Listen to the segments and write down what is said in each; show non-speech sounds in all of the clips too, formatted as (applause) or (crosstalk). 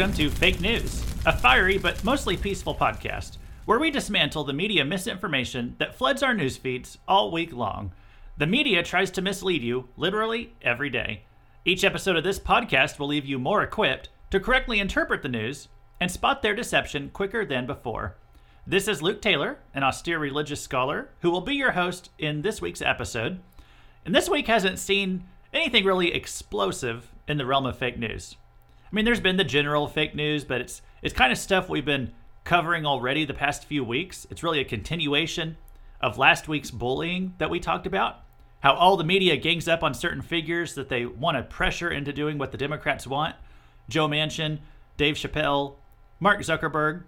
Welcome to Fake News, a fiery but mostly peaceful podcast where we dismantle the media misinformation that floods our news feeds all week long. The media tries to mislead you literally every day. Each episode of this podcast will leave you more equipped to correctly interpret the news and spot their deception quicker than before. This is Luke Taylor, an austere religious scholar, who will be your host in this week's episode. And this week hasn't seen anything really explosive in the realm of fake news. I mean, there's been the general fake news, but it's it's kind of stuff we've been covering already the past few weeks. It's really a continuation of last week's bullying that we talked about. How all the media gangs up on certain figures that they want to pressure into doing what the Democrats want. Joe Manchin, Dave Chappelle, Mark Zuckerberg.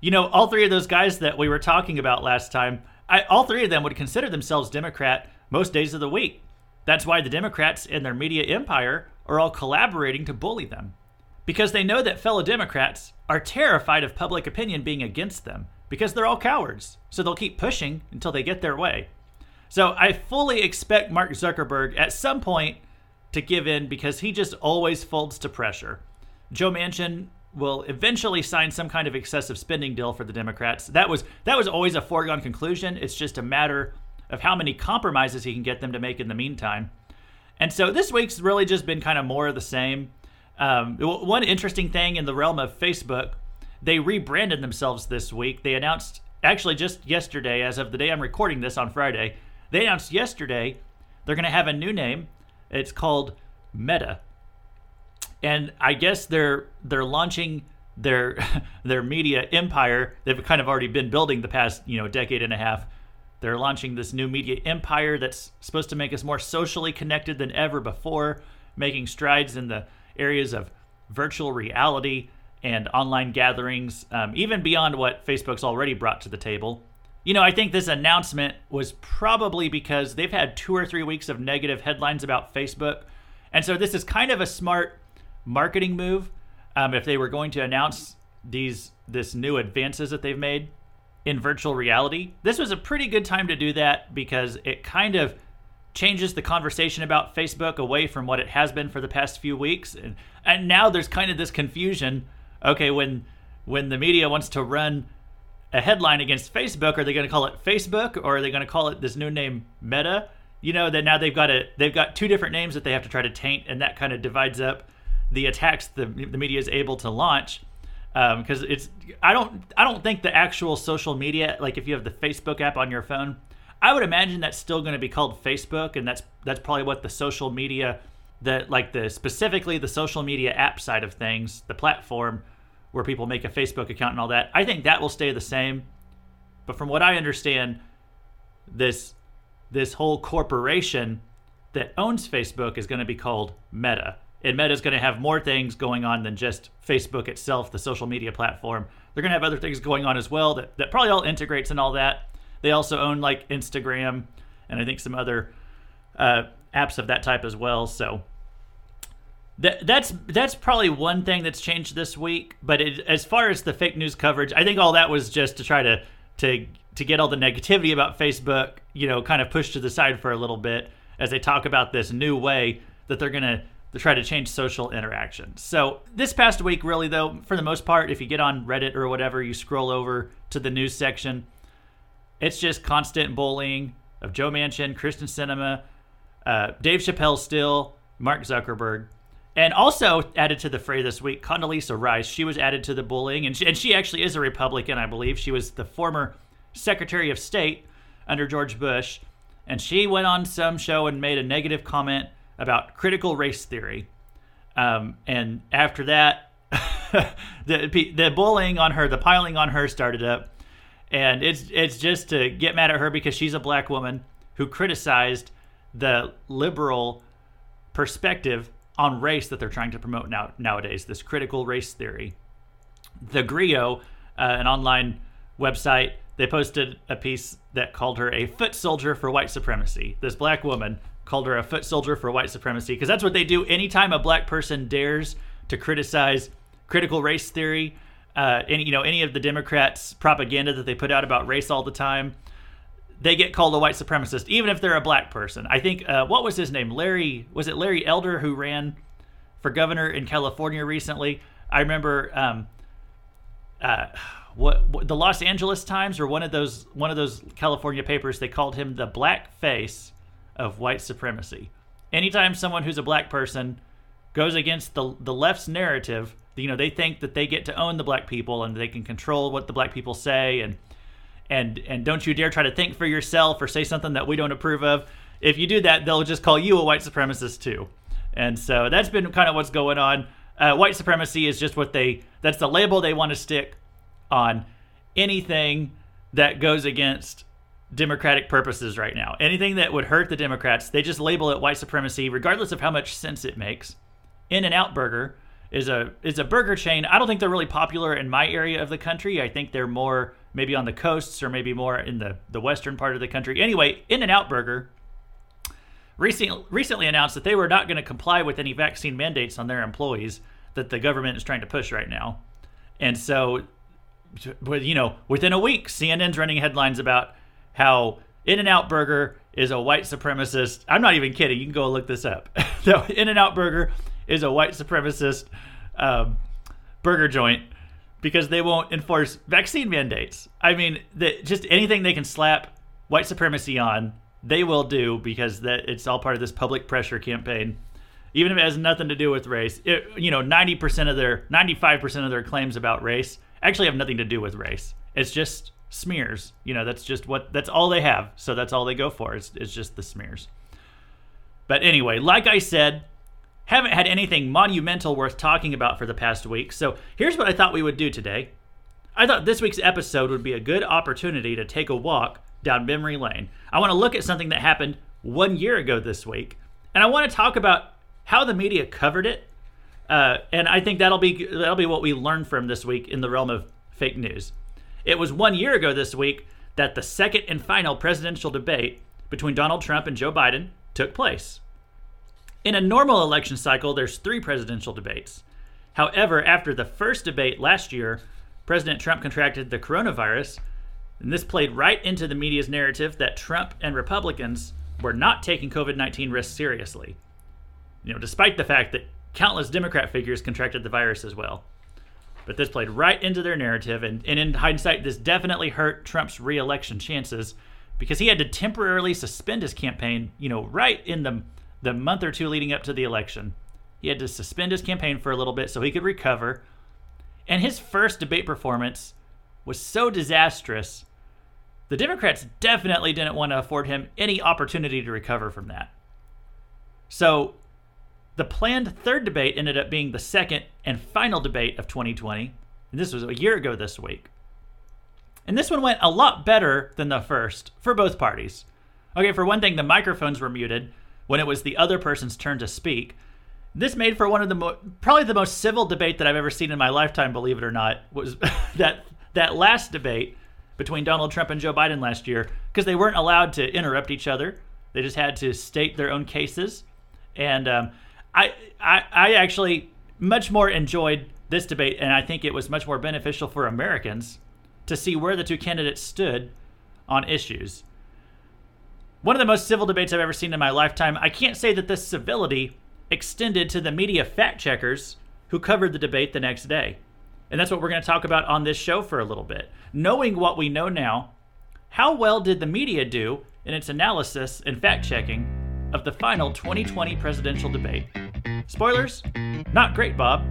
You know, all three of those guys that we were talking about last time, I, all three of them would consider themselves Democrat most days of the week. That's why the Democrats and their media empire are all collaborating to bully them. Because they know that fellow Democrats are terrified of public opinion being against them because they're all cowards. So they'll keep pushing until they get their way. So I fully expect Mark Zuckerberg at some point to give in because he just always folds to pressure. Joe Manchin will eventually sign some kind of excessive spending deal for the Democrats. That was that was always a foregone conclusion. It's just a matter of how many compromises he can get them to make in the meantime. And so this week's really just been kind of more of the same. Um, one interesting thing in the realm of Facebook, they rebranded themselves this week. They announced, actually, just yesterday, as of the day I'm recording this on Friday, they announced yesterday they're going to have a new name. It's called Meta, and I guess they're they're launching their (laughs) their media empire. They've kind of already been building the past you know decade and a half. They're launching this new media empire that's supposed to make us more socially connected than ever before, making strides in the areas of virtual reality and online gatherings, um, even beyond what Facebook's already brought to the table. You know, I think this announcement was probably because they've had two or three weeks of negative headlines about Facebook. And so this is kind of a smart marketing move um, if they were going to announce these this new advances that they've made in virtual reality. This was a pretty good time to do that because it kind of changes the conversation about Facebook away from what it has been for the past few weeks. And, and now there's kind of this confusion. Okay, when when the media wants to run a headline against Facebook, are they going to call it Facebook or are they going to call it this new name Meta? You know that now they've got a they've got two different names that they have to try to taint, and that kind of divides up the attacks the the media is able to launch. Because um, it's I don't I don't think the actual social media like if you have the Facebook app on your phone, I would imagine that's still going to be called Facebook, and that's that's probably what the social media, that like the specifically the social media app side of things, the platform where people make a Facebook account and all that. I think that will stay the same. But from what I understand, this this whole corporation that owns Facebook is going to be called Meta. And Meta is going to have more things going on than just Facebook itself, the social media platform. They're going to have other things going on as well that, that probably all integrates and all that. They also own like Instagram and I think some other uh, apps of that type as well. So that, that's that's probably one thing that's changed this week. But it, as far as the fake news coverage, I think all that was just to try to to to get all the negativity about Facebook, you know, kind of pushed to the side for a little bit as they talk about this new way that they're gonna to try to change social interaction. So this past week, really though, for the most part, if you get on Reddit or whatever, you scroll over to the news section it's just constant bullying of Joe Manchin, Kyrsten Sinema, uh, Dave Chappelle still, Mark Zuckerberg. And also added to the fray this week, Condoleezza Rice. She was added to the bullying, and she, and she actually is a Republican, I believe. She was the former Secretary of State under George Bush, and she went on some show and made a negative comment about critical race theory. Um, and after that, (laughs) the the bullying on her, the piling on her started up and it's it's just to get mad at her because she's a black woman who criticized the liberal perspective on race that they're trying to promote now nowadays. This critical race theory. The Grio uh, an online website, they posted a piece that called her a foot soldier for white supremacy. This black woman called her a foot soldier for white supremacy because that's what they do anytime a black person dares to criticize critical race theory uh, any you know any of the Democrats' propaganda that they put out about race all the time, they get called a white supremacist, even if they're a black person. I think uh, what was his name? Larry was it Larry Elder who ran for governor in California recently? I remember um, uh, what, what the Los Angeles Times or one of those one of those California papers. They called him the black face of white supremacy. Anytime someone who's a black person goes against the the left's narrative, you know they think that they get to own the black people and they can control what the black people say and and and don't you dare try to think for yourself or say something that we don't approve of. If you do that, they'll just call you a white supremacist too. And so that's been kind of what's going on. Uh, white supremacy is just what they that's the label they want to stick on anything that goes against democratic purposes right now. Anything that would hurt the Democrats, they just label it white supremacy regardless of how much sense it makes. In-N-Out Burger is a is a burger chain. I don't think they're really popular in my area of the country. I think they're more maybe on the coasts or maybe more in the, the western part of the country. Anyway, In-N-Out Burger recently, recently announced that they were not going to comply with any vaccine mandates on their employees that the government is trying to push right now. And so, you know, within a week, CNN's running headlines about how In-N-Out Burger is a white supremacist. I'm not even kidding. You can go look this up. (laughs) In-N-Out Burger is a white supremacist um, burger joint because they won't enforce vaccine mandates. I mean, the, just anything they can slap white supremacy on, they will do because that it's all part of this public pressure campaign. Even if it has nothing to do with race, it, you know, 90% of their 95% of their claims about race actually have nothing to do with race. It's just smears. You know, that's just what that's all they have. So that's all they go for. It's, it's just the smears. But anyway, like I said, haven't had anything monumental worth talking about for the past week, so here's what I thought we would do today. I thought this week's episode would be a good opportunity to take a walk down memory lane. I want to look at something that happened one year ago this week, and I want to talk about how the media covered it. Uh, and I think that'll be that'll be what we learn from this week in the realm of fake news. It was one year ago this week that the second and final presidential debate between Donald Trump and Joe Biden took place. In a normal election cycle, there's three presidential debates. However, after the first debate last year, President Trump contracted the coronavirus, and this played right into the media's narrative that Trump and Republicans were not taking COVID 19 risks seriously. You know, despite the fact that countless Democrat figures contracted the virus as well. But this played right into their narrative, and, and in hindsight, this definitely hurt Trump's reelection chances because he had to temporarily suspend his campaign, you know, right in the the month or two leading up to the election. He had to suspend his campaign for a little bit so he could recover. And his first debate performance was so disastrous, the Democrats definitely didn't want to afford him any opportunity to recover from that. So, the planned third debate ended up being the second and final debate of 2020. And this was a year ago this week. And this one went a lot better than the first for both parties. Okay, for one thing, the microphones were muted, when it was the other person's turn to speak. This made for one of the mo- probably the most civil debate that I've ever seen in my lifetime. Believe it or not, was (laughs) that that last debate between Donald Trump and Joe Biden last year because they weren't allowed to interrupt each other. They just had to state their own cases, and um, I, I I actually much more enjoyed this debate, and I think it was much more beneficial for Americans to see where the two candidates stood on issues. One of the most civil debates I've ever seen in my lifetime. I can't say that this civility extended to the media fact checkers who covered the debate the next day. And that's what we're going to talk about on this show for a little bit. Knowing what we know now, how well did the media do in its analysis and fact checking of the final 2020 presidential debate? Spoilers? Not great, Bob.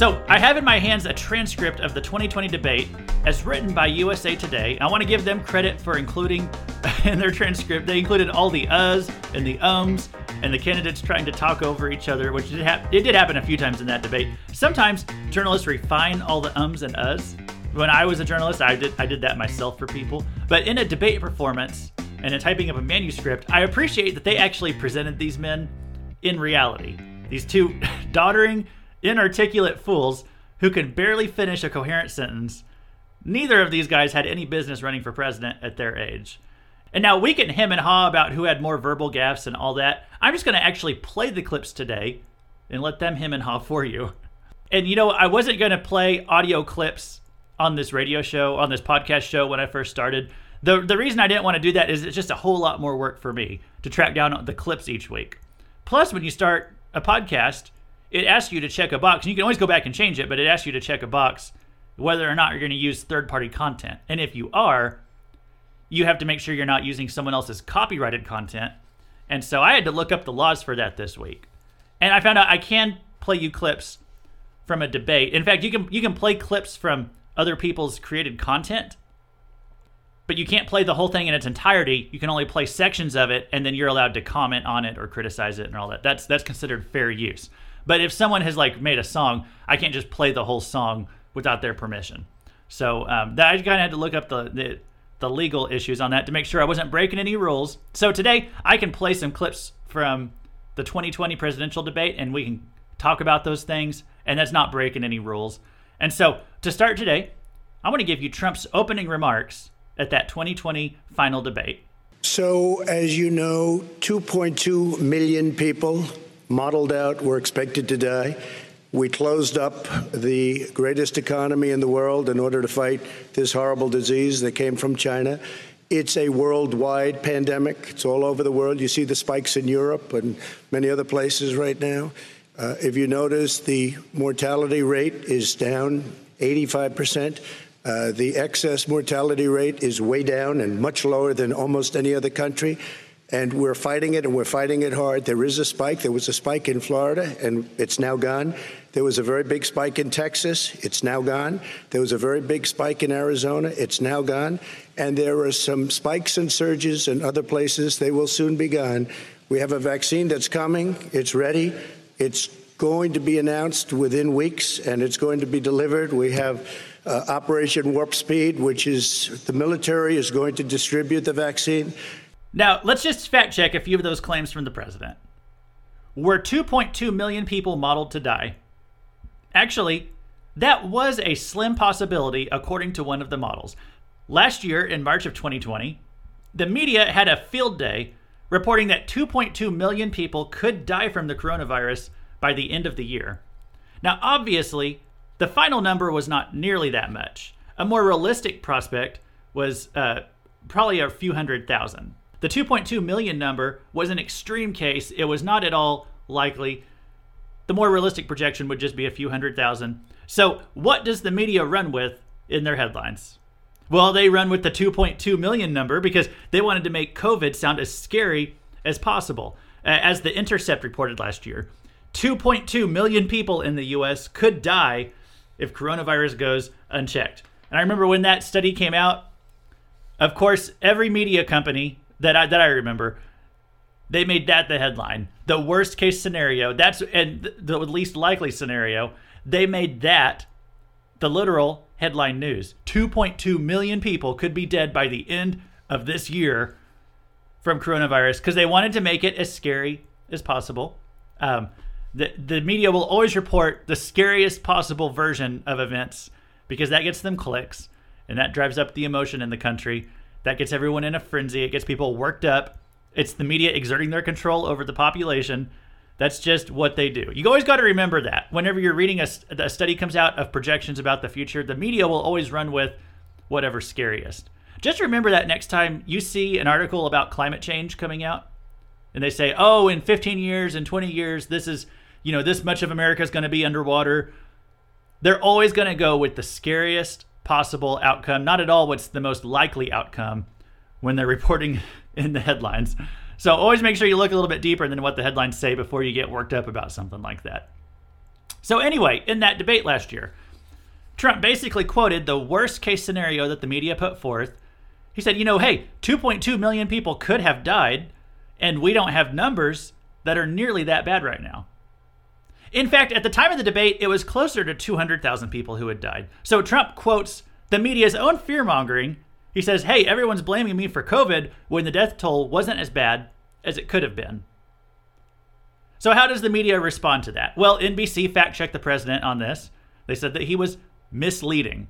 So, I have in my hands a transcript of the 2020 debate as written by USA Today. I want to give them credit for including (laughs) in their transcript, they included all the uhs and the ums and the candidates trying to talk over each other, which did it did happen a few times in that debate. Sometimes journalists refine all the ums and uhs. When I was a journalist, I did I did that myself for people. But in a debate performance and in typing up a manuscript, I appreciate that they actually presented these men in reality. These two (laughs) doddering inarticulate fools who could barely finish a coherent sentence. Neither of these guys had any business running for president at their age. And now we can hem and haw about who had more verbal gaffes and all that. I'm just going to actually play the clips today and let them hem and haw for you. And you know, I wasn't going to play audio clips on this radio show, on this podcast show when I first started. The, the reason I didn't want to do that is it's just a whole lot more work for me to track down the clips each week. Plus, when you start a podcast, it asks you to check a box. And you can always go back and change it, but it asks you to check a box whether or not you're going to use third party content. And if you are, you have to make sure you're not using someone else's copyrighted content. And so I had to look up the laws for that this week. And I found out I can play you clips from a debate. In fact, you can you can play clips from other people's created content, but you can't play the whole thing in its entirety. You can only play sections of it and then you're allowed to comment on it or criticize it and all that. That's that's considered fair use. But if someone has like made a song, I can't just play the whole song without their permission. So um, that I kind of had to look up the, the the legal issues on that to make sure I wasn't breaking any rules. So today I can play some clips from the 2020 presidential debate and we can talk about those things and that's not breaking any rules. And so to start today, I want to give you Trump's opening remarks at that 2020 final debate. So, as you know, 2.2 million people modeled out were expected to die. We closed up the greatest economy in the world in order to fight this horrible disease that came from China. It's a worldwide pandemic. It's all over the world. You see the spikes in Europe and many other places right now. Uh, if you notice, the mortality rate is down 85 percent. Uh, the excess mortality rate is way down and much lower than almost any other country and we're fighting it and we're fighting it hard. There is a spike. There was a spike in Florida and it's now gone. There was a very big spike in Texas. It's now gone. There was a very big spike in Arizona. It's now gone. And there are some spikes and surges in other places. They will soon be gone. We have a vaccine that's coming. It's ready. It's going to be announced within weeks and it's going to be delivered. We have uh, Operation Warp Speed, which is the military is going to distribute the vaccine. Now, let's just fact check a few of those claims from the president. Were 2.2 million people modeled to die? Actually, that was a slim possibility according to one of the models. Last year, in March of 2020, the media had a field day reporting that 2.2 million people could die from the coronavirus by the end of the year. Now, obviously, the final number was not nearly that much. A more realistic prospect was uh, probably a few hundred thousand. The 2.2 million number was an extreme case. It was not at all likely. The more realistic projection would just be a few hundred thousand. So, what does the media run with in their headlines? Well, they run with the 2.2 million number because they wanted to make COVID sound as scary as possible. As The Intercept reported last year, 2.2 million people in the US could die if coronavirus goes unchecked. And I remember when that study came out, of course, every media company that I, that I remember. They made that the headline. The worst case scenario. That's and the least likely scenario. They made that the literal headline news. 2.2 million people could be dead by the end of this year from coronavirus because they wanted to make it as scary as possible. Um, the the media will always report the scariest possible version of events because that gets them clicks and that drives up the emotion in the country. That gets everyone in a frenzy. It gets people worked up. It's the media exerting their control over the population. That's just what they do. You always got to remember that. Whenever you're reading a, a study comes out of projections about the future, the media will always run with whatever's scariest. Just remember that next time you see an article about climate change coming out and they say, "Oh, in 15 years in 20 years this is, you know, this much of America is going to be underwater." They're always going to go with the scariest possible outcome, not at all what's the most likely outcome when they're (laughs) reporting in the headlines. So always make sure you look a little bit deeper than what the headlines say before you get worked up about something like that. So, anyway, in that debate last year, Trump basically quoted the worst case scenario that the media put forth. He said, you know, hey, 2.2 million people could have died, and we don't have numbers that are nearly that bad right now. In fact, at the time of the debate, it was closer to 200,000 people who had died. So Trump quotes the media's own fear mongering. He says, Hey, everyone's blaming me for COVID when the death toll wasn't as bad as it could have been. So, how does the media respond to that? Well, NBC fact checked the president on this. They said that he was misleading.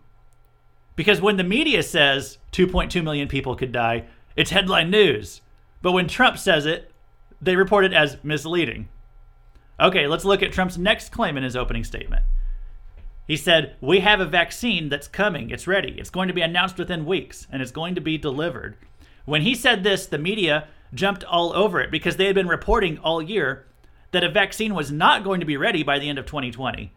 Because when the media says 2.2 million people could die, it's headline news. But when Trump says it, they report it as misleading. Okay, let's look at Trump's next claim in his opening statement. He said, We have a vaccine that's coming. It's ready. It's going to be announced within weeks and it's going to be delivered. When he said this, the media jumped all over it because they had been reporting all year that a vaccine was not going to be ready by the end of 2020.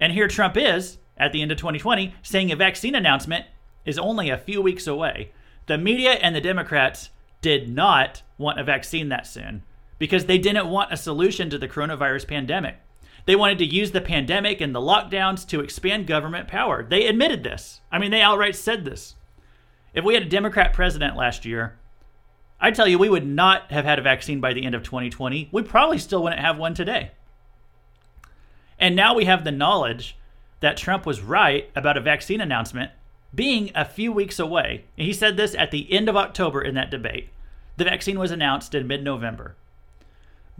And here Trump is, at the end of 2020, saying a vaccine announcement is only a few weeks away. The media and the Democrats did not want a vaccine that soon because they didn't want a solution to the coronavirus pandemic. They wanted to use the pandemic and the lockdowns to expand government power. They admitted this. I mean, they outright said this. If we had a Democrat president last year, I tell you, we would not have had a vaccine by the end of 2020. We probably still wouldn't have one today. And now we have the knowledge that Trump was right about a vaccine announcement being a few weeks away. And he said this at the end of October in that debate. The vaccine was announced in mid November.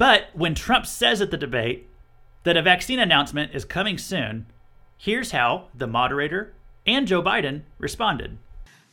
But when Trump says at the debate that a vaccine announcement is coming soon, here's how the moderator and Joe Biden responded.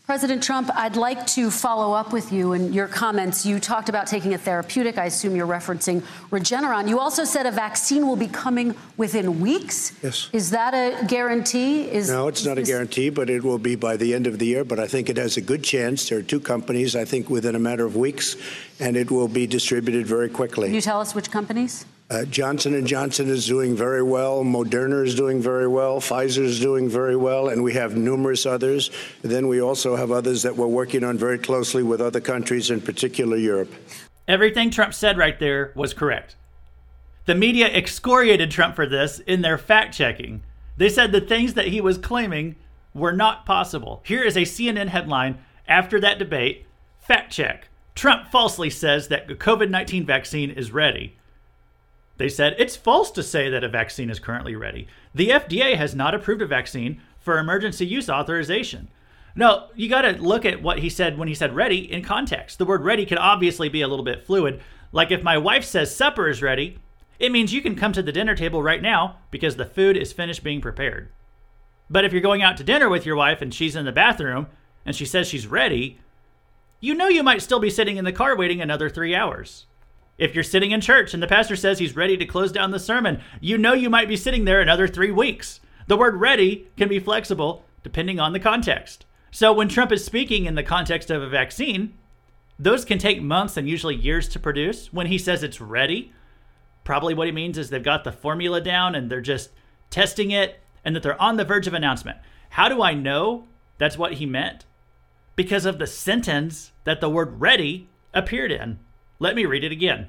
President Trump, I'd like to follow up with you and your comments. You talked about taking a therapeutic. I assume you're referencing Regeneron. You also said a vaccine will be coming within weeks. Yes. Is that a guarantee? Is no, it's not a guarantee, but it will be by the end of the year. But I think it has a good chance. There are two companies, I think, within a matter of weeks, and it will be distributed very quickly. Can you tell us which companies? Uh, Johnson and Johnson is doing very well. Moderna is doing very well. Pfizer is doing very well, and we have numerous others. Then we also have others that we're working on very closely with other countries, in particular Europe. Everything Trump said right there was correct. The media excoriated Trump for this in their fact checking. They said the things that he was claiming were not possible. Here is a CNN headline after that debate Fact check. Trump falsely says that the COVID 19 vaccine is ready. They said it's false to say that a vaccine is currently ready. The FDA has not approved a vaccine for emergency use authorization. No, you got to look at what he said when he said ready in context. The word ready can obviously be a little bit fluid. Like if my wife says supper is ready, it means you can come to the dinner table right now because the food is finished being prepared. But if you're going out to dinner with your wife and she's in the bathroom and she says she's ready, you know you might still be sitting in the car waiting another three hours. If you're sitting in church and the pastor says he's ready to close down the sermon, you know you might be sitting there another three weeks. The word ready can be flexible depending on the context. So when Trump is speaking in the context of a vaccine, those can take months and usually years to produce. When he says it's ready, probably what he means is they've got the formula down and they're just testing it and that they're on the verge of announcement. How do I know that's what he meant? Because of the sentence that the word ready appeared in. Let me read it again.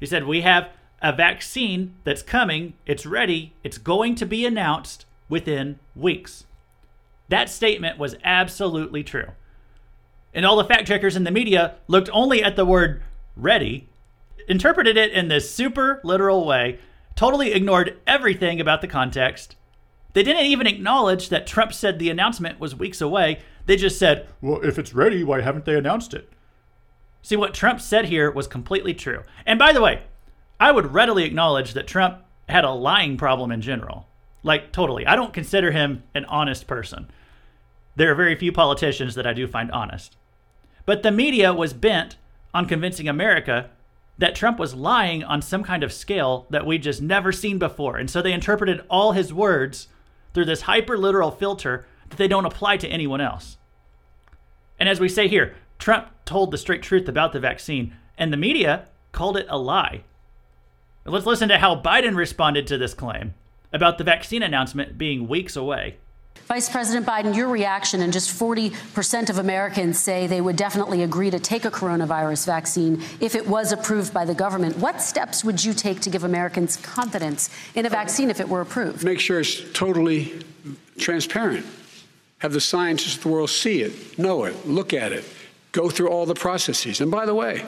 He said, We have a vaccine that's coming, it's ready, it's going to be announced within weeks. That statement was absolutely true. And all the fact checkers in the media looked only at the word ready, interpreted it in this super literal way, totally ignored everything about the context. They didn't even acknowledge that Trump said the announcement was weeks away. They just said, Well, if it's ready, why haven't they announced it? See, what Trump said here was completely true. And by the way, I would readily acknowledge that Trump had a lying problem in general. Like, totally. I don't consider him an honest person. There are very few politicians that I do find honest. But the media was bent on convincing America that Trump was lying on some kind of scale that we'd just never seen before. And so they interpreted all his words through this hyper literal filter that they don't apply to anyone else. And as we say here, Trump told the straight truth about the vaccine, and the media called it a lie. Let's listen to how Biden responded to this claim about the vaccine announcement being weeks away. Vice President Biden, your reaction, and just 40% of Americans say they would definitely agree to take a coronavirus vaccine if it was approved by the government. What steps would you take to give Americans confidence in a vaccine if it were approved? Make sure it's totally transparent. Have the scientists of the world see it, know it, look at it, go through all the processes. And by the way,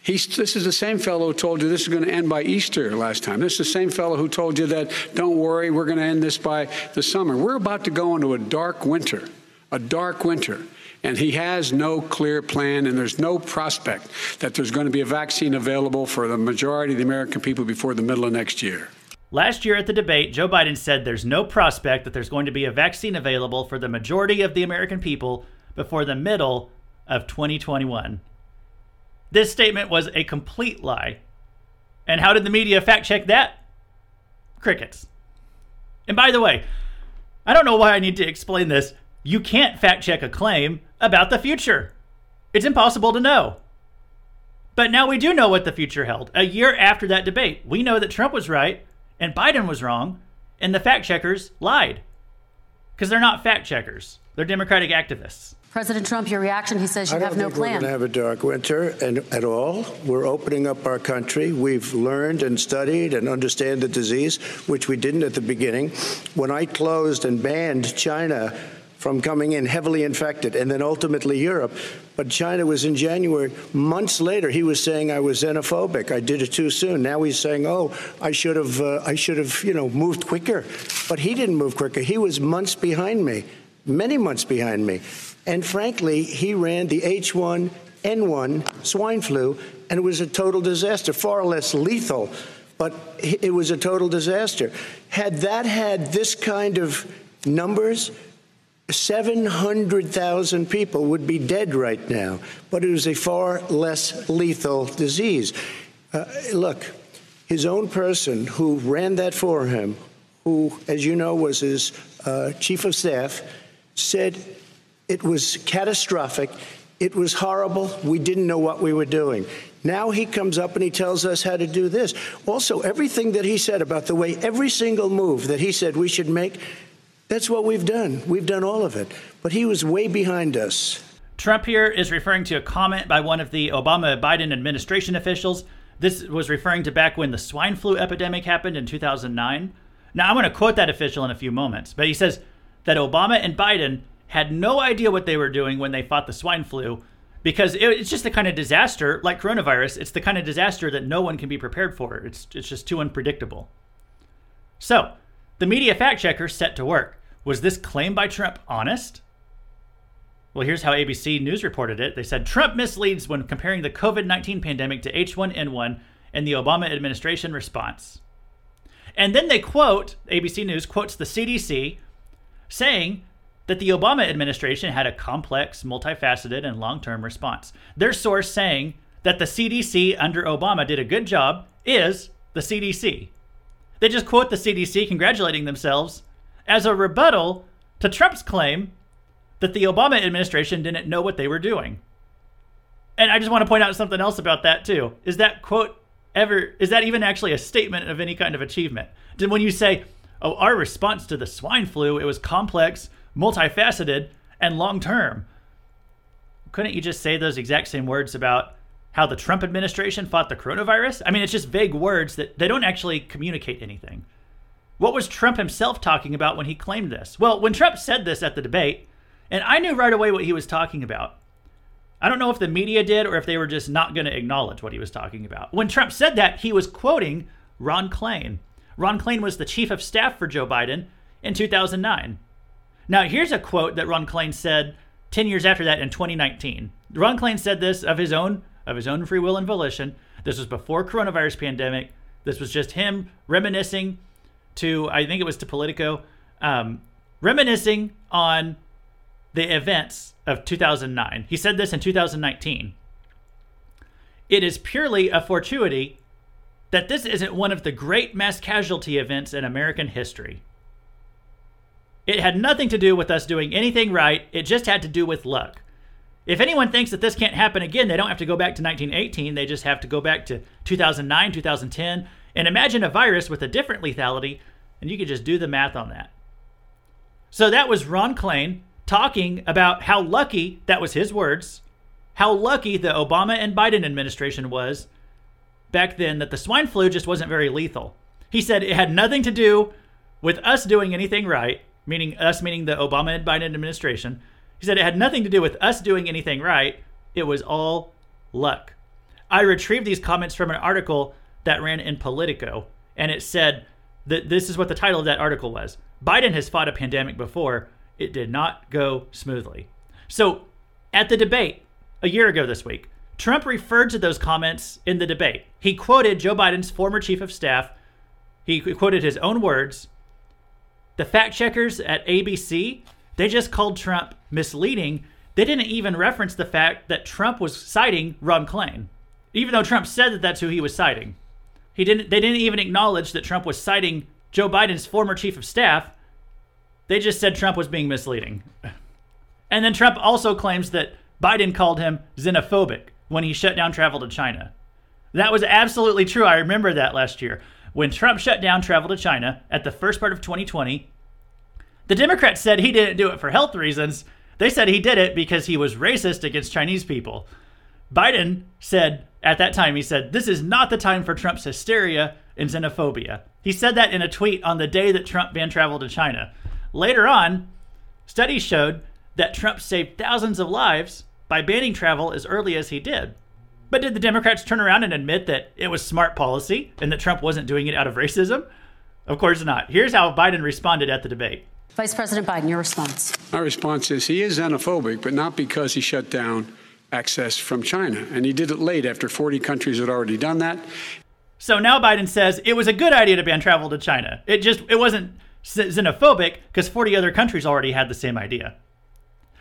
He's, this is the same fellow who told you this is going to end by Easter last time. This is the same fellow who told you that, don't worry, we're going to end this by the summer. We're about to go into a dark winter, a dark winter. And he has no clear plan, and there's no prospect that there's going to be a vaccine available for the majority of the American people before the middle of next year. Last year at the debate, Joe Biden said there's no prospect that there's going to be a vaccine available for the majority of the American people before the middle of 2021. This statement was a complete lie. And how did the media fact check that? Crickets. And by the way, I don't know why I need to explain this. You can't fact check a claim about the future. It's impossible to know. But now we do know what the future held. A year after that debate, we know that Trump was right and Biden was wrong, and the fact checkers lied. Because they're not fact checkers, they're Democratic activists. President Trump, your reaction, he says you I have no think plan. We're going to have a dark winter and, at all. We're opening up our country. We've learned and studied and understand the disease, which we didn't at the beginning. When I closed and banned China from coming in heavily infected and then ultimately Europe. But China was in January. Months later, he was saying I was xenophobic. I did it too soon. Now he's saying, "Oh, I should have, uh, I should have, you know, moved quicker." But he didn't move quicker. He was months behind me, many months behind me. And frankly, he ran the H1N1 swine flu, and it was a total disaster, far less lethal, but it was a total disaster. Had that had this kind of numbers, 700,000 people would be dead right now, but it was a far less lethal disease. Uh, look, his own person who ran that for him, who, as you know, was his uh, chief of staff, said it was catastrophic. It was horrible. We didn't know what we were doing. Now he comes up and he tells us how to do this. Also, everything that he said about the way every single move that he said we should make that's what we've done. We've done all of it. But he was way behind us. Trump here is referring to a comment by one of the Obama Biden administration officials. This was referring to back when the swine flu epidemic happened in 2009. Now, I'm going to quote that official in a few moments, but he says that Obama and Biden had no idea what they were doing when they fought the swine flu because it's just the kind of disaster, like coronavirus, it's the kind of disaster that no one can be prepared for. It's, it's just too unpredictable. So, the media fact checker set to work. Was this claim by Trump honest? Well, here's how ABC News reported it. They said Trump misleads when comparing the COVID 19 pandemic to H1N1 and the Obama administration response. And then they quote, ABC News quotes the CDC saying that the Obama administration had a complex, multifaceted, and long term response. Their source saying that the CDC under Obama did a good job is the CDC. They just quote the CDC congratulating themselves as a rebuttal to Trump's claim that the Obama administration didn't know what they were doing. And I just want to point out something else about that too. Is that quote ever is that even actually a statement of any kind of achievement? When you say, "Oh, our response to the swine flu, it was complex, multifaceted, and long-term." Couldn't you just say those exact same words about how the Trump administration fought the coronavirus? I mean, it's just vague words that they don't actually communicate anything. What was Trump himself talking about when he claimed this? Well, when Trump said this at the debate, and I knew right away what he was talking about. I don't know if the media did or if they were just not going to acknowledge what he was talking about. When Trump said that, he was quoting Ron Klain. Ron Klain was the chief of staff for Joe Biden in 2009. Now, here's a quote that Ron Klain said 10 years after that in 2019. Ron Klain said this of his own of his own free will and volition. This was before coronavirus pandemic. This was just him reminiscing to I think it was to Politico, um, reminiscing on the events of 2009. He said this in 2019. It is purely a fortuity that this isn't one of the great mass casualty events in American history. It had nothing to do with us doing anything right, it just had to do with luck. If anyone thinks that this can't happen again, they don't have to go back to 1918, they just have to go back to 2009, 2010, and imagine a virus with a different lethality, and you could just do the math on that. So that was Ron Klain talking about how lucky, that was his words, how lucky the Obama and Biden administration was back then that the swine flu just wasn't very lethal. He said it had nothing to do with us doing anything right, meaning us, meaning the Obama and Biden administration. He said it had nothing to do with us doing anything right. It was all luck. I retrieved these comments from an article that ran in Politico, and it said that this is what the title of that article was. Biden has fought a pandemic before. It did not go smoothly. So, at the debate a year ago this week, Trump referred to those comments in the debate. He quoted Joe Biden's former chief of staff. He quoted his own words. The fact checkers at ABC, they just called Trump misleading. They didn't even reference the fact that Trump was citing Ron Klain, even though Trump said that that's who he was citing. He didn't. They didn't even acknowledge that Trump was citing Joe Biden's former chief of staff. They just said Trump was being misleading. And then Trump also claims that Biden called him xenophobic when he shut down travel to China. That was absolutely true. I remember that last year. When Trump shut down travel to China at the first part of 2020, the Democrats said he didn't do it for health reasons. They said he did it because he was racist against Chinese people. Biden said at that time, he said, This is not the time for Trump's hysteria and xenophobia. He said that in a tweet on the day that Trump banned travel to China. Later on, studies showed that Trump saved thousands of lives by banning travel as early as he did. But did the Democrats turn around and admit that it was smart policy and that Trump wasn't doing it out of racism? Of course not. Here's how Biden responded at the debate. Vice President Biden, your response. My response is he is xenophobic, but not because he shut down access from China. And he did it late after 40 countries had already done that. So now Biden says it was a good idea to ban travel to China. It just it wasn't xenophobic because 40 other countries already had the same idea.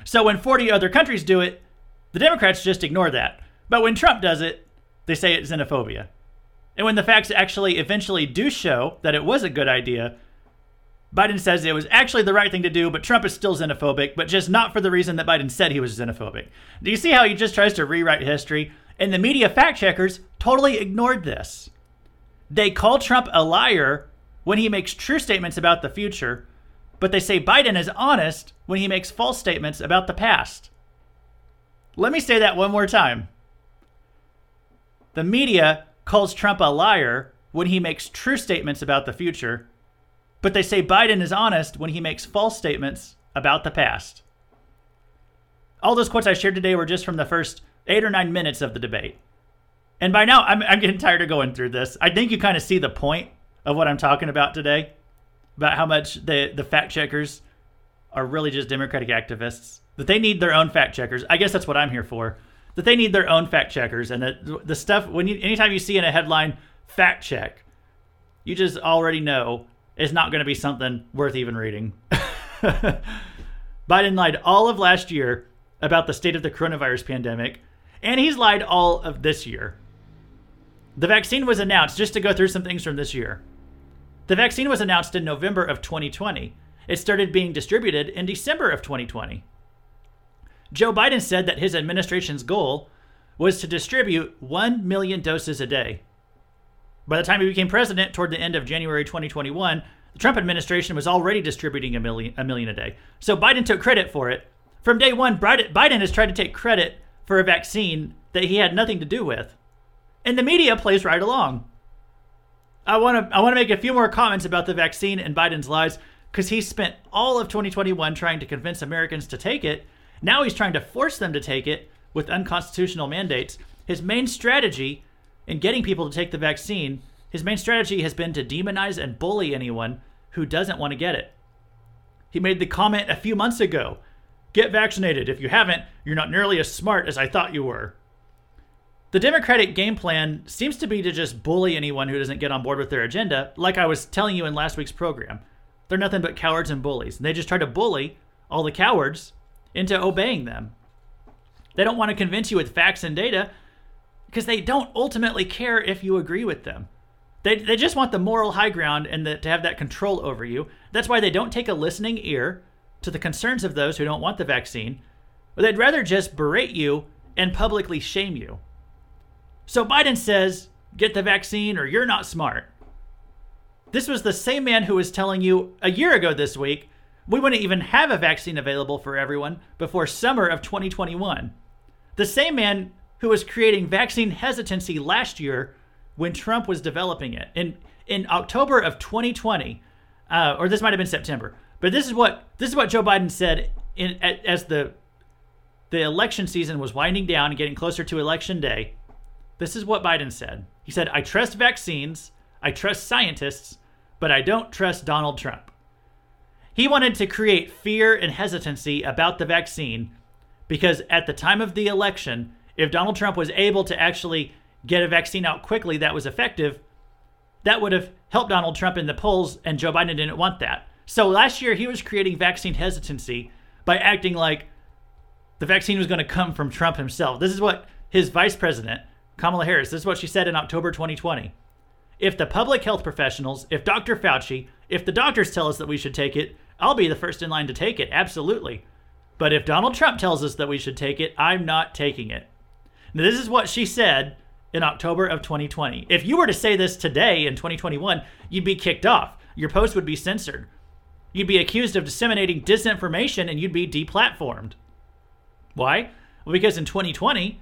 So when 40 other countries do it, the Democrats just ignore that. But when Trump does it, they say it's xenophobia. And when the facts actually eventually do show that it was a good idea, Biden says it was actually the right thing to do, but Trump is still xenophobic, but just not for the reason that Biden said he was xenophobic. Do you see how he just tries to rewrite history? And the media fact checkers totally ignored this. They call Trump a liar when he makes true statements about the future, but they say Biden is honest when he makes false statements about the past. Let me say that one more time. The media calls Trump a liar when he makes true statements about the future, but they say Biden is honest when he makes false statements about the past. All those quotes I shared today were just from the first eight or nine minutes of the debate. And by now, I'm, I'm getting tired of going through this. I think you kind of see the point of what I'm talking about today about how much the, the fact checkers are really just Democratic activists, that they need their own fact checkers. I guess that's what I'm here for. That they need their own fact checkers, and that the stuff when you anytime you see in a headline fact check, you just already know is not going to be something worth even reading. (laughs) Biden lied all of last year about the state of the coronavirus pandemic, and he's lied all of this year. The vaccine was announced, just to go through some things from this year. The vaccine was announced in November of 2020. It started being distributed in December of 2020. Joe Biden said that his administration's goal was to distribute 1 million doses a day. By the time he became president toward the end of January 2021, the Trump administration was already distributing a million, a million a day. So Biden took credit for it. From day one, Biden has tried to take credit for a vaccine that he had nothing to do with. And the media plays right along. I want to I want to make a few more comments about the vaccine and Biden's lies because he spent all of 2021 trying to convince Americans to take it. Now he's trying to force them to take it with unconstitutional mandates. His main strategy in getting people to take the vaccine, his main strategy has been to demonize and bully anyone who doesn't want to get it. He made the comment a few months ago get vaccinated. If you haven't, you're not nearly as smart as I thought you were. The Democratic game plan seems to be to just bully anyone who doesn't get on board with their agenda, like I was telling you in last week's program. They're nothing but cowards and bullies. And they just try to bully all the cowards into obeying them. They don't want to convince you with facts and data because they don't ultimately care if you agree with them. They, they just want the moral high ground and the, to have that control over you. That's why they don't take a listening ear to the concerns of those who don't want the vaccine, but they'd rather just berate you and publicly shame you. So Biden says, get the vaccine or you're not smart. This was the same man who was telling you a year ago this week we wouldn't even have a vaccine available for everyone before summer of 2021. The same man who was creating vaccine hesitancy last year when Trump was developing it. In in October of 2020, uh, or this might have been September, but this is what this is what Joe Biden said in, as the the election season was winding down and getting closer to election day. This is what Biden said. He said, "I trust vaccines, I trust scientists, but I don't trust Donald Trump." He wanted to create fear and hesitancy about the vaccine because at the time of the election, if Donald Trump was able to actually get a vaccine out quickly that was effective, that would have helped Donald Trump in the polls, and Joe Biden didn't want that. So last year, he was creating vaccine hesitancy by acting like the vaccine was going to come from Trump himself. This is what his vice president, Kamala Harris, this is what she said in October 2020. If the public health professionals, if Dr. Fauci, if the doctors tell us that we should take it, I'll be the first in line to take it, absolutely. But if Donald Trump tells us that we should take it, I'm not taking it. Now, this is what she said in October of 2020. If you were to say this today in 2021, you'd be kicked off. Your post would be censored. You'd be accused of disseminating disinformation and you'd be deplatformed. Why? Well, because in 2020,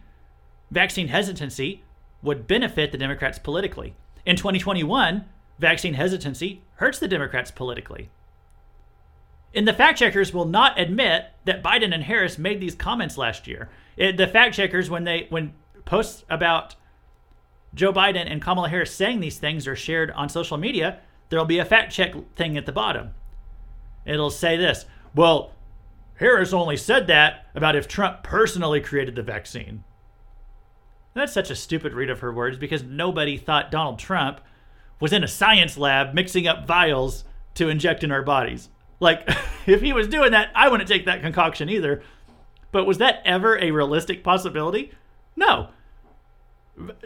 vaccine hesitancy would benefit the Democrats politically. In 2021, vaccine hesitancy hurts the Democrats politically. And the fact checkers will not admit that Biden and Harris made these comments last year. It, the fact checkers, when they when posts about Joe Biden and Kamala Harris saying these things are shared on social media, there'll be a fact check thing at the bottom. It'll say this: Well, Harris only said that about if Trump personally created the vaccine. That's such a stupid read of her words because nobody thought Donald Trump was in a science lab mixing up vials to inject in our bodies. Like, (laughs) if he was doing that, I wouldn't take that concoction either. But was that ever a realistic possibility? No.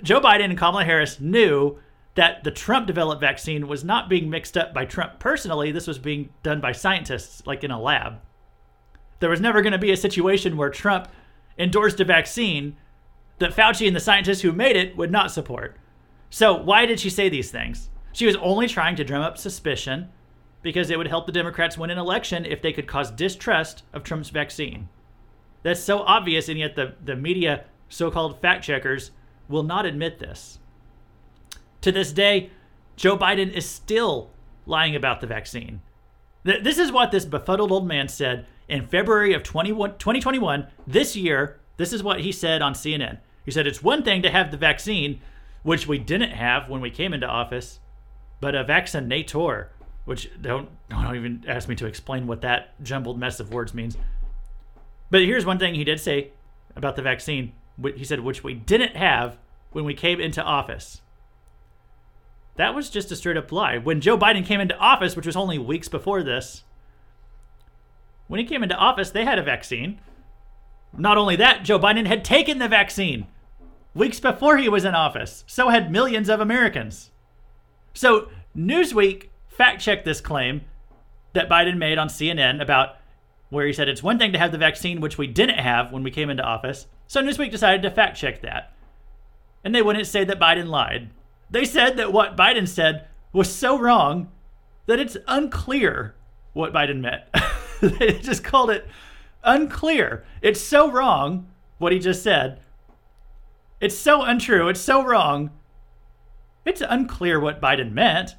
Joe Biden and Kamala Harris knew that the Trump developed vaccine was not being mixed up by Trump personally. This was being done by scientists, like in a lab. There was never going to be a situation where Trump endorsed a vaccine that Fauci and the scientists who made it would not support. So, why did she say these things? She was only trying to drum up suspicion because it would help the Democrats win an election if they could cause distrust of Trump's vaccine. That's so obvious, and yet the, the media, so called fact checkers, will not admit this. To this day, Joe Biden is still lying about the vaccine. This is what this befuddled old man said in February of 2021, this year. This is what he said on CNN. He said, It's one thing to have the vaccine, which we didn't have when we came into office, but a vaccinator, which don't, don't even ask me to explain what that jumbled mess of words means. But here's one thing he did say about the vaccine. He said, which we didn't have when we came into office. That was just a straight up lie. When Joe Biden came into office, which was only weeks before this, when he came into office, they had a vaccine. Not only that, Joe Biden had taken the vaccine weeks before he was in office. So had millions of Americans. So Newsweek fact checked this claim that Biden made on CNN about where he said it's one thing to have the vaccine, which we didn't have when we came into office. So Newsweek decided to fact check that. And they wouldn't say that Biden lied. They said that what Biden said was so wrong that it's unclear what Biden meant. (laughs) they just called it unclear. It's so wrong what he just said. It's so untrue. It's so wrong. It's unclear what Biden meant.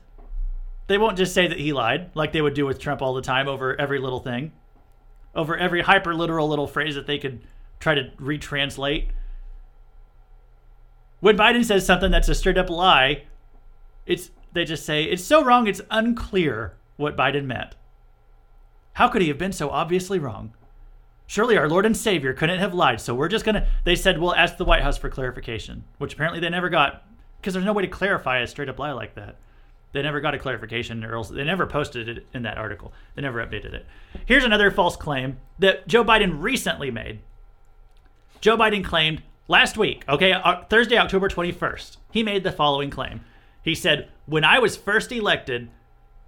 They won't just say that he lied like they would do with Trump all the time over every little thing, over every hyper literal little phrase that they could try to retranslate. When Biden says something that's a straight up lie, it's they just say it's so wrong it's unclear what Biden meant. How could he have been so obviously wrong? Surely our Lord and Savior couldn't have lied, so we're just gonna. They said we'll ask the White House for clarification, which apparently they never got, because there's no way to clarify a straight up lie like that. They never got a clarification, or else they never posted it in that article. They never updated it. Here's another false claim that Joe Biden recently made. Joe Biden claimed last week, okay, uh, Thursday, October 21st, he made the following claim. He said, When I was first elected,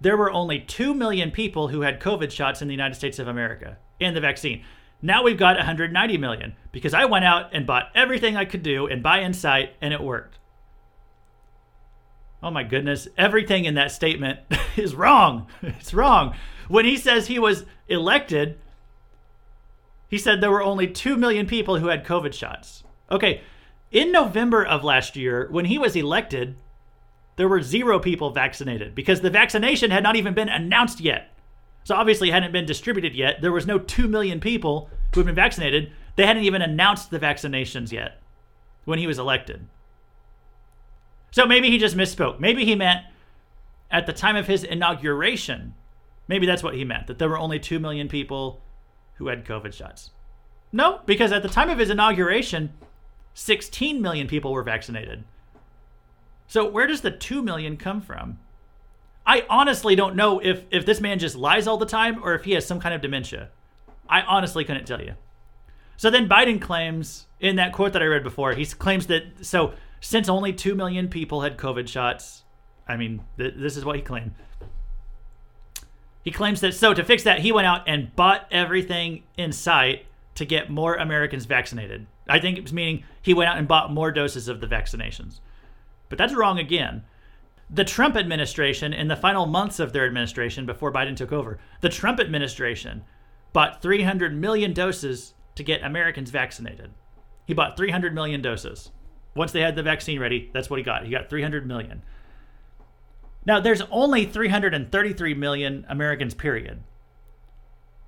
there were only 2 million people who had COVID shots in the United States of America and the vaccine. Now we've got 190 million because I went out and bought everything I could do and buy in sight and it worked. Oh my goodness, everything in that statement (laughs) is wrong. It's wrong. When he says he was elected, he said there were only 2 million people who had COVID shots. Okay, in November of last year, when he was elected, there were zero people vaccinated because the vaccination had not even been announced yet. So obviously it hadn't been distributed yet. There was no 2 million people who had been vaccinated. They hadn't even announced the vaccinations yet when he was elected. So maybe he just misspoke. Maybe he meant at the time of his inauguration. Maybe that's what he meant, that there were only 2 million people who had COVID shots. No, because at the time of his inauguration, 16 million people were vaccinated. So where does the 2 million come from? I honestly don't know if if this man just lies all the time or if he has some kind of dementia. I honestly couldn't tell you. So then Biden claims in that quote that I read before, he claims that so since only 2 million people had COVID shots, I mean, th- this is what he claimed. He claims that so to fix that, he went out and bought everything in sight to get more Americans vaccinated. I think it was meaning he went out and bought more doses of the vaccinations. But that's wrong again. The Trump administration, in the final months of their administration before Biden took over, the Trump administration bought 300 million doses to get Americans vaccinated. He bought 300 million doses. Once they had the vaccine ready, that's what he got. He got 300 million. Now, there's only 333 million Americans, period.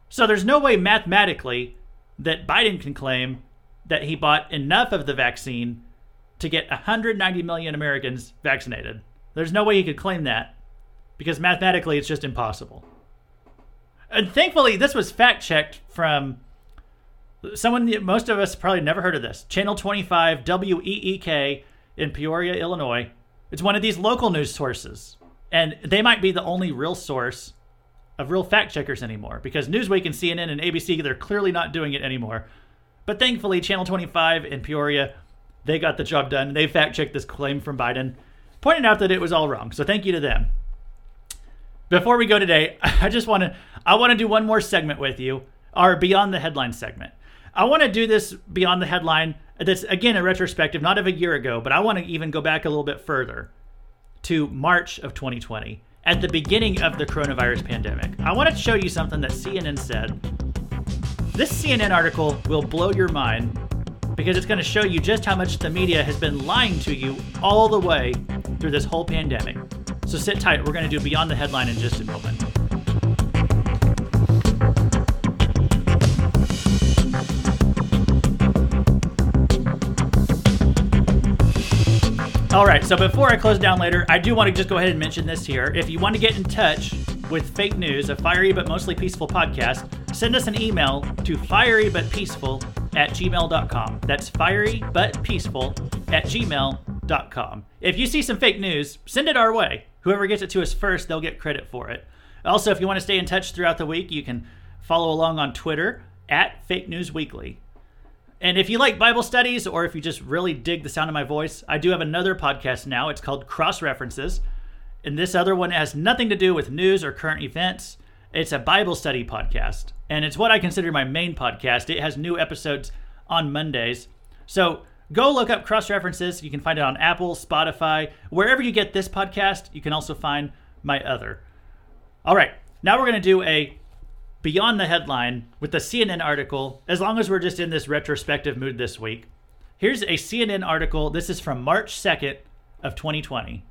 So there's no way mathematically that Biden can claim that he bought enough of the vaccine to get 190 million Americans vaccinated. There's no way he could claim that because mathematically it's just impossible. And thankfully, this was fact checked from someone most of us probably never heard of this Channel 25 WEEK in Peoria, Illinois. It's one of these local news sources. And they might be the only real source of real fact checkers anymore because Newsweek and CNN and ABC, they're clearly not doing it anymore. But thankfully, Channel 25 in Peoria, they got the job done. They fact checked this claim from Biden, pointing out that it was all wrong. So thank you to them. Before we go today, (laughs) I just want to I want to do one more segment with you, our Beyond the Headline segment. I want to do this Beyond the Headline that's again a retrospective, not of a year ago, but I want to even go back a little bit further to March of 2020 at the beginning of the coronavirus pandemic. I want to show you something that CNN said. This CNN article will blow your mind because it's going to show you just how much the media has been lying to you all the way through this whole pandemic. So sit tight. We're going to do Beyond the Headline in just a moment. All right, so before I close down later, I do want to just go ahead and mention this here. If you want to get in touch with fake news, a fiery but mostly peaceful podcast, send us an email to fierybutpeaceful at gmail.com. That's fiery but peaceful at gmail.com. If you see some fake news, send it our way. Whoever gets it to us first, they'll get credit for it. Also, if you want to stay in touch throughout the week, you can follow along on Twitter at Fake News Weekly. And if you like Bible studies or if you just really dig the sound of my voice, I do have another podcast now. It's called Cross References. And this other one has nothing to do with news or current events. It's a Bible study podcast. And it's what I consider my main podcast. It has new episodes on Mondays. So go look up Cross References. You can find it on Apple, Spotify, wherever you get this podcast. You can also find my other. All right, now we're going to do a beyond the headline with the CNN article, as long as we're just in this retrospective mood this week. Here's a CNN article. This is from March 2nd of 2020.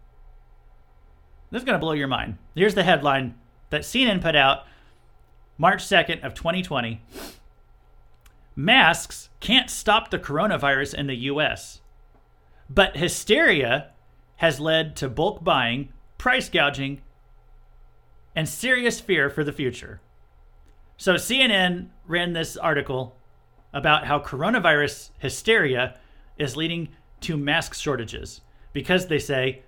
This is going to blow your mind. Here's the headline that CNN put out March 2nd of 2020. Masks can't stop the coronavirus in the US. But hysteria has led to bulk buying, price gouging, and serious fear for the future. So CNN ran this article about how coronavirus hysteria is leading to mask shortages because they say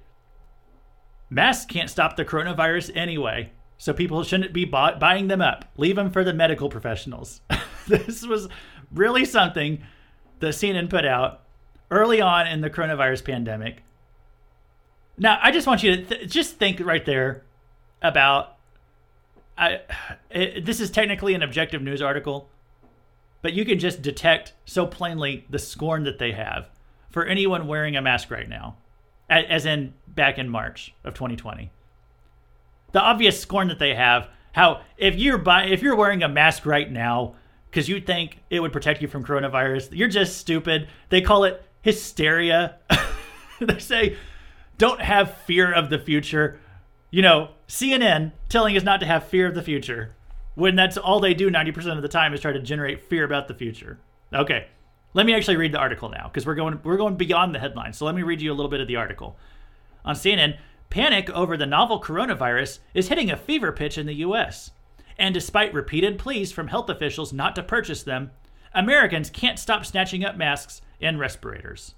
masks can't stop the coronavirus anyway. So people shouldn't be bought, buying them up. Leave them for the medical professionals. (laughs) this was really something that CNN put out early on in the coronavirus pandemic. Now, I just want you to th- just think right there about I, (sighs) it, this is technically an objective news article, but you can just detect so plainly the scorn that they have for anyone wearing a mask right now, as in back in March of 2020. The obvious scorn that they have, how if you're if you're wearing a mask right now because you think it would protect you from coronavirus, you're just stupid. They call it hysteria. (laughs) they say, don't have fear of the future you know, CNN telling us not to have fear of the future when that's all they do 90% of the time is try to generate fear about the future. Okay. Let me actually read the article now because we're going we're going beyond the headline. So let me read you a little bit of the article. On CNN, panic over the novel coronavirus is hitting a fever pitch in the US. And despite repeated pleas from health officials not to purchase them, Americans can't stop snatching up masks and respirators.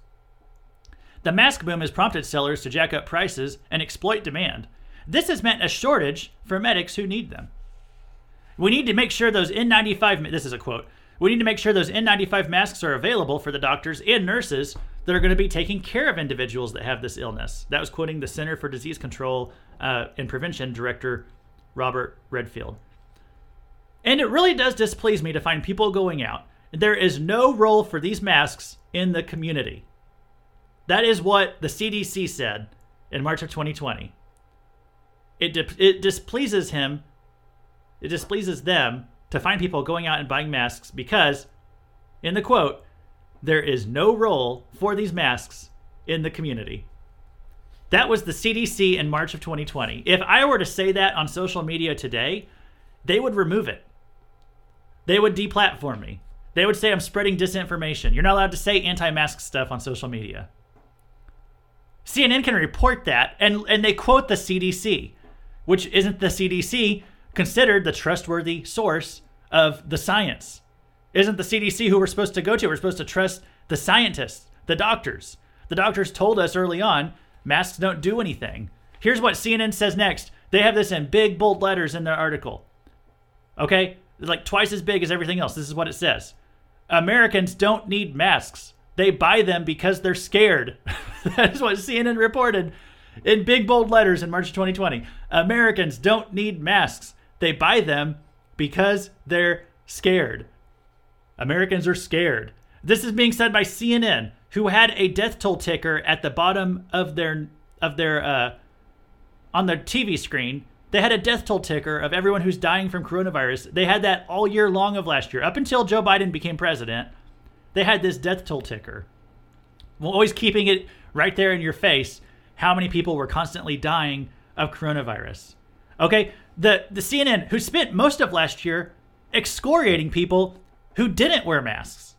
The mask boom has prompted sellers to jack up prices and exploit demand, this has meant a shortage for medics who need them. We need to make sure those N95, this is a quote, we need to make sure those N95 masks are available for the doctors and nurses that are going to be taking care of individuals that have this illness. That was quoting the Center for Disease Control uh, and Prevention Director Robert Redfield. And it really does displease me to find people going out. There is no role for these masks in the community. That is what the CDC said in March of 2020. It, di- it displeases him, it displeases them to find people going out and buying masks because, in the quote, there is no role for these masks in the community. That was the CDC in March of 2020. If I were to say that on social media today, they would remove it. They would deplatform me. They would say I'm spreading disinformation. You're not allowed to say anti mask stuff on social media. CNN can report that, and, and they quote the CDC, which isn't the CDC considered the trustworthy source of the science. Isn't the CDC who we're supposed to go to? We're supposed to trust the scientists, the doctors. The doctors told us early on masks don't do anything. Here's what CNN says next. They have this in big, bold letters in their article. Okay? Like twice as big as everything else. This is what it says Americans don't need masks. They buy them because they're scared. (laughs) that is what CNN reported in big, bold letters in March 2020. Americans don't need masks. They buy them because they're scared. Americans are scared. This is being said by CNN, who had a death toll ticker at the bottom of their of their uh, on their TV screen. They had a death toll ticker of everyone who's dying from coronavirus. They had that all year long of last year, up until Joe Biden became president. They had this death toll ticker, well, always keeping it right there in your face. How many people were constantly dying of coronavirus? Okay, the the CNN who spent most of last year excoriating people who didn't wear masks.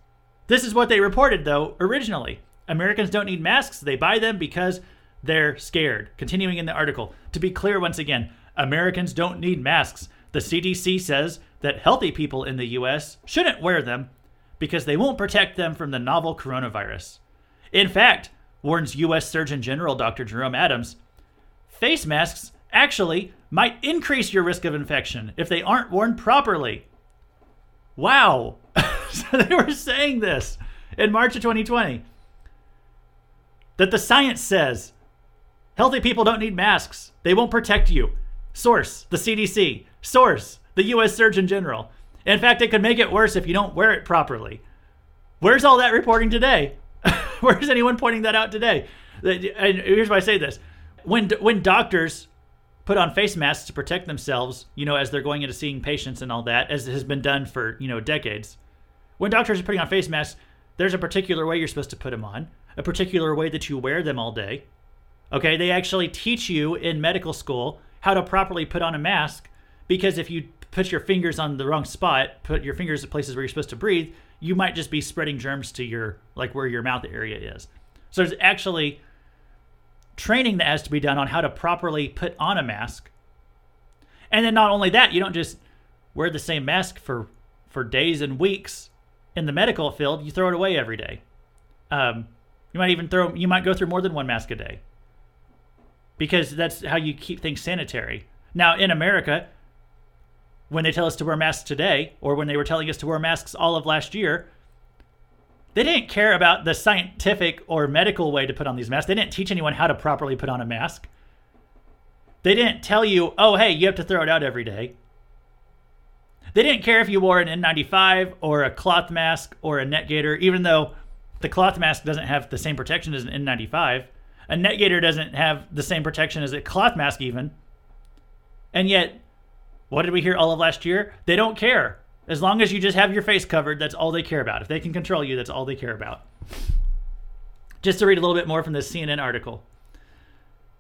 This is what they reported, though, originally. Americans don't need masks, they buy them because they're scared. Continuing in the article, to be clear once again, Americans don't need masks. The CDC says that healthy people in the US shouldn't wear them because they won't protect them from the novel coronavirus. In fact, warns US Surgeon General Dr. Jerome Adams, face masks actually might increase your risk of infection if they aren't worn properly. Wow. (laughs) so they were saying this in March of 2020 that the science says healthy people don't need masks. They won't protect you. Source, the CDC. Source, the US Surgeon General. In fact, it could make it worse if you don't wear it properly. Where's all that reporting today? (laughs) Where's anyone pointing that out today? And here's why I say this. When when doctors put on face masks to protect themselves, you know, as they're going into seeing patients and all that, as it has been done for, you know, decades. When doctors are putting on face masks, there's a particular way you're supposed to put them on, a particular way that you wear them all day. Okay, they actually teach you in medical school how to properly put on a mask because if you put your fingers on the wrong spot, put your fingers at places where you're supposed to breathe, you might just be spreading germs to your like where your mouth area is. So there's actually training that has to be done on how to properly put on a mask. And then not only that, you don't just wear the same mask for for days and weeks in the medical field. You throw it away every day. Um, you might even throw. You might go through more than one mask a day because that's how you keep things sanitary. Now in America, when they tell us to wear masks today, or when they were telling us to wear masks all of last year, they didn't care about the scientific or medical way to put on these masks. They didn't teach anyone how to properly put on a mask. They didn't tell you, oh, hey, you have to throw it out every day. They didn't care if you wore an N95 or a cloth mask or a neck gaiter, even though the cloth mask doesn't have the same protection as an N95. A neck gaiter doesn't have the same protection as a cloth mask, even. And yet, what did we hear all of last year? They don't care. As long as you just have your face covered, that's all they care about. If they can control you, that's all they care about. Just to read a little bit more from this CNN article.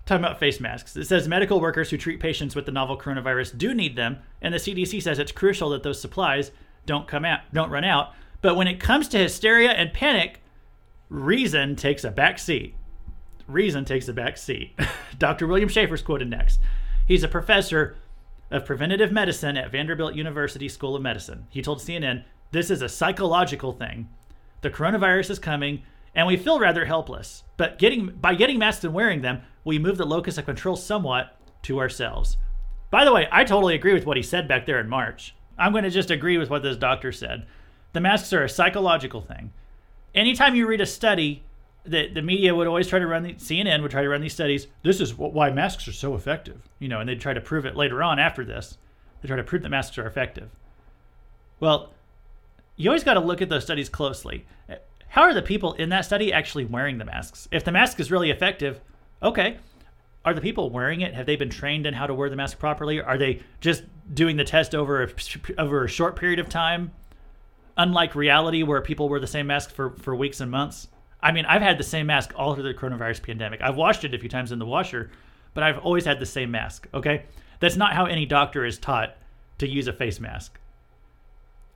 Talking about face masks. It says medical workers who treat patients with the novel coronavirus do need them, and the CDC says it's crucial that those supplies don't come out, don't run out. But when it comes to hysteria and panic, reason takes a back seat. Reason takes a back seat. (laughs) Dr. William Schaffner's quoted next. He's a professor of Preventative Medicine at Vanderbilt University School of Medicine. He told CNN, This is a psychological thing. The coronavirus is coming, and we feel rather helpless. But getting by getting masks and wearing them, we move the locus of control somewhat to ourselves. By the way, I totally agree with what he said back there in March. I'm going to just agree with what this doctor said. The masks are a psychological thing. Anytime you read a study the, the media would always try to run the CNN would try to run these studies. This is why masks are so effective, you know, and they'd try to prove it later on after this. They try to prove that masks are effective. Well, you always got to look at those studies closely. How are the people in that study actually wearing the masks? If the mask is really effective, okay. Are the people wearing it? Have they been trained in how to wear the mask properly? Are they just doing the test over a, over a short period of time? Unlike reality, where people wear the same mask for, for weeks and months. I mean, I've had the same mask all through the coronavirus pandemic. I've washed it a few times in the washer, but I've always had the same mask, okay? That's not how any doctor is taught to use a face mask.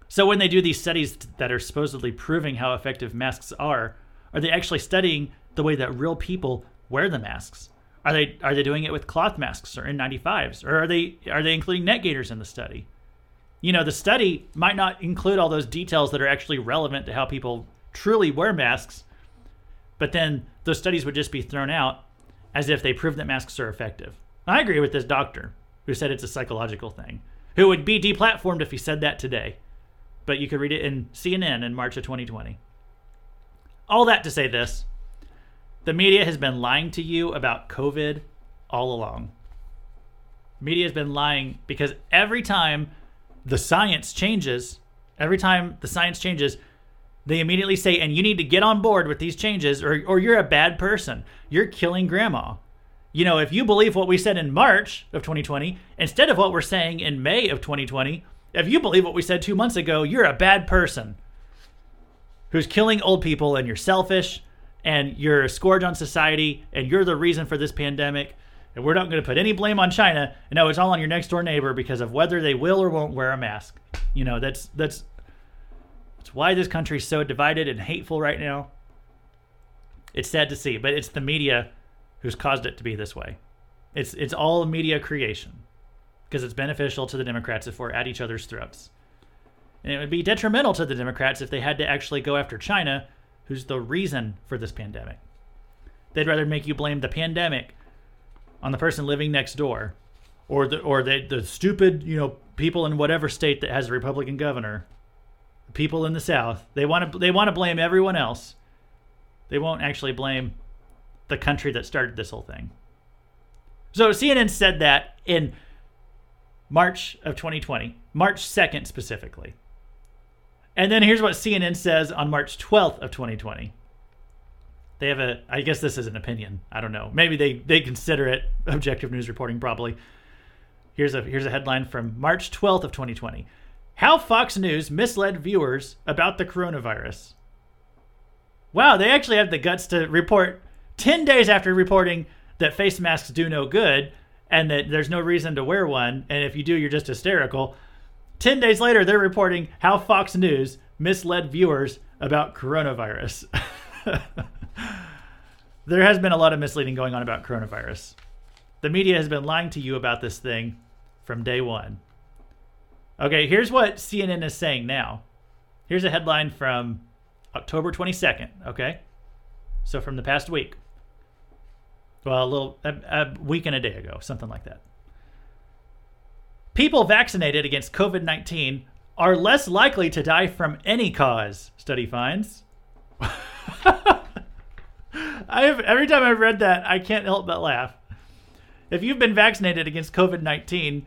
So when they do these studies that are supposedly proving how effective masks are, are they actually studying the way that real people wear the masks? Are they are they doing it with cloth masks or N95s, or are they are they including neck gaiters in the study? You know, the study might not include all those details that are actually relevant to how people truly wear masks, but then those studies would just be thrown out as if they prove that masks are effective. I agree with this doctor who said it's a psychological thing, who would be deplatformed if he said that today. But you could read it in CNN in March of 2020. All that to say this the media has been lying to you about COVID all along. Media has been lying because every time the science changes, every time the science changes, they immediately say, and you need to get on board with these changes, or, or you're a bad person. You're killing grandma. You know, if you believe what we said in March of 2020, instead of what we're saying in May of 2020, if you believe what we said two months ago, you're a bad person who's killing old people and you're selfish and you're a scourge on society and you're the reason for this pandemic. And we're not going to put any blame on China. No, it's all on your next door neighbor because of whether they will or won't wear a mask. You know, that's that's it's why this country is so divided and hateful right now. It's sad to see, but it's the media who's caused it to be this way. It's it's all media creation because it's beneficial to the Democrats if we're at each other's throats. And it would be detrimental to the Democrats if they had to actually go after China, who's the reason for this pandemic. They'd rather make you blame the pandemic on the person living next door or the or the, the stupid, you know, people in whatever state that has a Republican governor people in the South. They want to they want to blame everyone else. They won't actually blame the country that started this whole thing. So CNN said that in March of 2020, March 2nd specifically. And then here's what CNN says on March 12th of 2020. They have a I guess this is an opinion. I don't know. Maybe they they consider it objective news reporting probably. Here's a here's a headline from March 12th of 2020. How Fox News misled viewers about the coronavirus. Wow, they actually have the guts to report 10 days after reporting that face masks do no good and that there's no reason to wear one. And if you do, you're just hysterical. 10 days later, they're reporting how Fox News misled viewers about coronavirus. (laughs) there has been a lot of misleading going on about coronavirus. The media has been lying to you about this thing from day one. Okay, here's what CNN is saying now. Here's a headline from October 22nd, okay? So from the past week. Well, a little a, a week and a day ago, something like that. People vaccinated against COVID-19 are less likely to die from any cause, study finds. (laughs) I have every time I've read that, I can't help but laugh. If you've been vaccinated against COVID 19,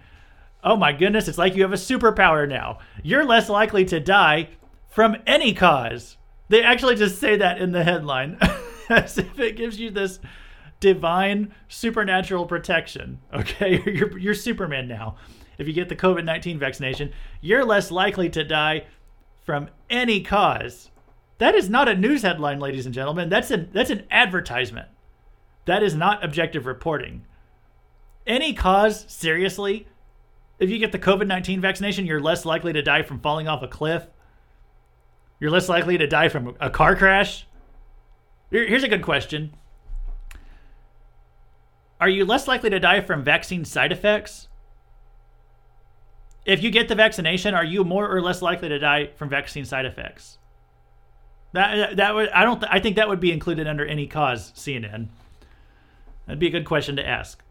oh my goodness, it's like you have a superpower now. You're less likely to die from any cause. They actually just say that in the headline (laughs) as if it gives you this divine supernatural protection. Okay, (laughs) you're, you're Superman now. If you get the COVID 19 vaccination, you're less likely to die from any cause. That is not a news headline, ladies and gentlemen. That's, a, that's an advertisement. That is not objective reporting. Any cause, seriously? If you get the COVID 19 vaccination, you're less likely to die from falling off a cliff. You're less likely to die from a car crash. Here's a good question Are you less likely to die from vaccine side effects? If you get the vaccination, are you more or less likely to die from vaccine side effects? That that would I don't I think that would be included under any cause CNN. That'd be a good question to ask.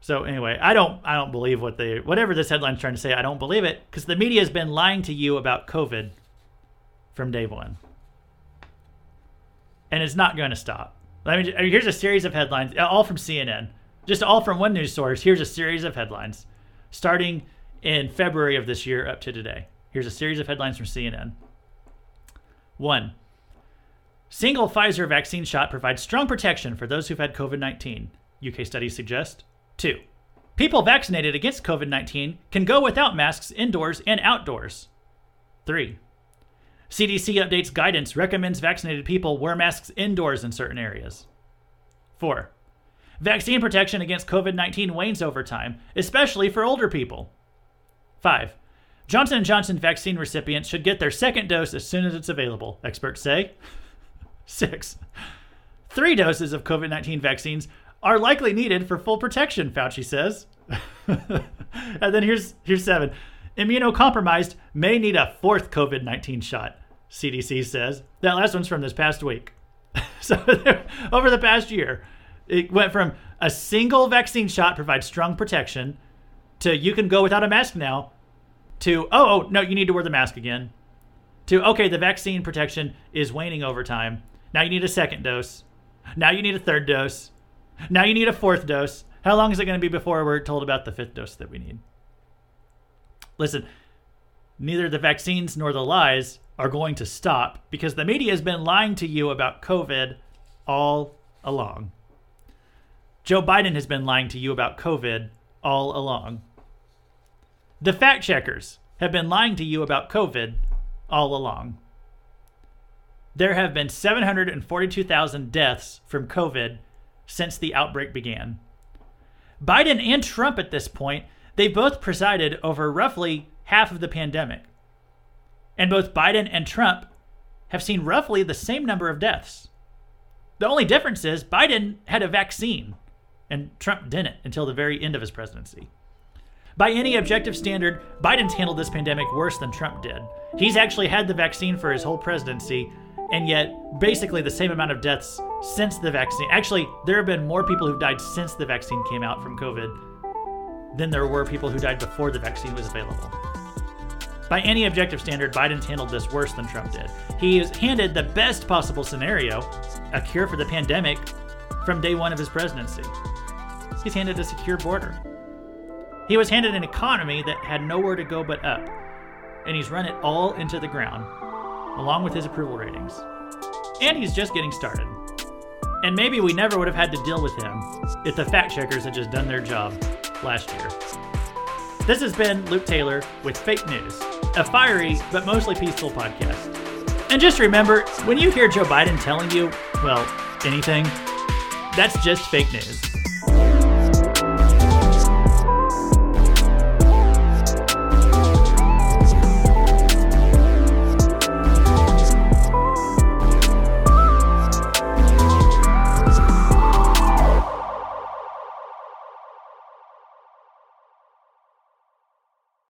So anyway, I don't I don't believe what they whatever this headline's trying to say. I don't believe it because the media has been lying to you about COVID from day one. and it's not going to stop. Let me. Here's a series of headlines, all from CNN, just all from one news source. Here's a series of headlines, starting in February of this year up to today. Here's a series of headlines from CNN. One. Single Pfizer vaccine shot provides strong protection for those who've had COVID 19, UK studies suggest. Two. People vaccinated against COVID 19 can go without masks indoors and outdoors. Three. CDC updates guidance recommends vaccinated people wear masks indoors in certain areas. 4. Vaccine protection against COVID 19 wanes over time, especially for older people. 5. Johnson & Johnson vaccine recipients should get their second dose as soon as it's available, experts say. (laughs) 6. Three doses of COVID 19 vaccines are likely needed for full protection, Fauci says. (laughs) and then here's here's 7. Immunocompromised may need a fourth COVID 19 shot, CDC says. That last one's from this past week. (laughs) so, (laughs) over the past year, it went from a single vaccine shot provides strong protection to you can go without a mask now to, oh, oh, no, you need to wear the mask again to, okay, the vaccine protection is waning over time. Now you need a second dose. Now you need a third dose. Now you need a fourth dose. How long is it going to be before we're told about the fifth dose that we need? Listen, neither the vaccines nor the lies are going to stop because the media has been lying to you about COVID all along. Joe Biden has been lying to you about COVID all along. The fact checkers have been lying to you about COVID all along. There have been 742,000 deaths from COVID since the outbreak began. Biden and Trump at this point they both presided over roughly half of the pandemic. And both Biden and Trump have seen roughly the same number of deaths. The only difference is Biden had a vaccine, and Trump didn't until the very end of his presidency. By any objective standard, Biden's handled this pandemic worse than Trump did. He's actually had the vaccine for his whole presidency, and yet basically the same amount of deaths since the vaccine. Actually, there have been more people who've died since the vaccine came out from COVID than there were people who died before the vaccine was available. By any objective standard, Biden's handled this worse than Trump did. He is handed the best possible scenario, a cure for the pandemic, from day one of his presidency. He's handed a secure border. He was handed an economy that had nowhere to go but up, and he's run it all into the ground, along with his approval ratings. And he's just getting started. And maybe we never would have had to deal with him if the fact checkers had just done their job last year. This has been Luke Taylor with Fake News, a fiery but mostly peaceful podcast. And just remember when you hear Joe Biden telling you, well, anything, that's just fake news.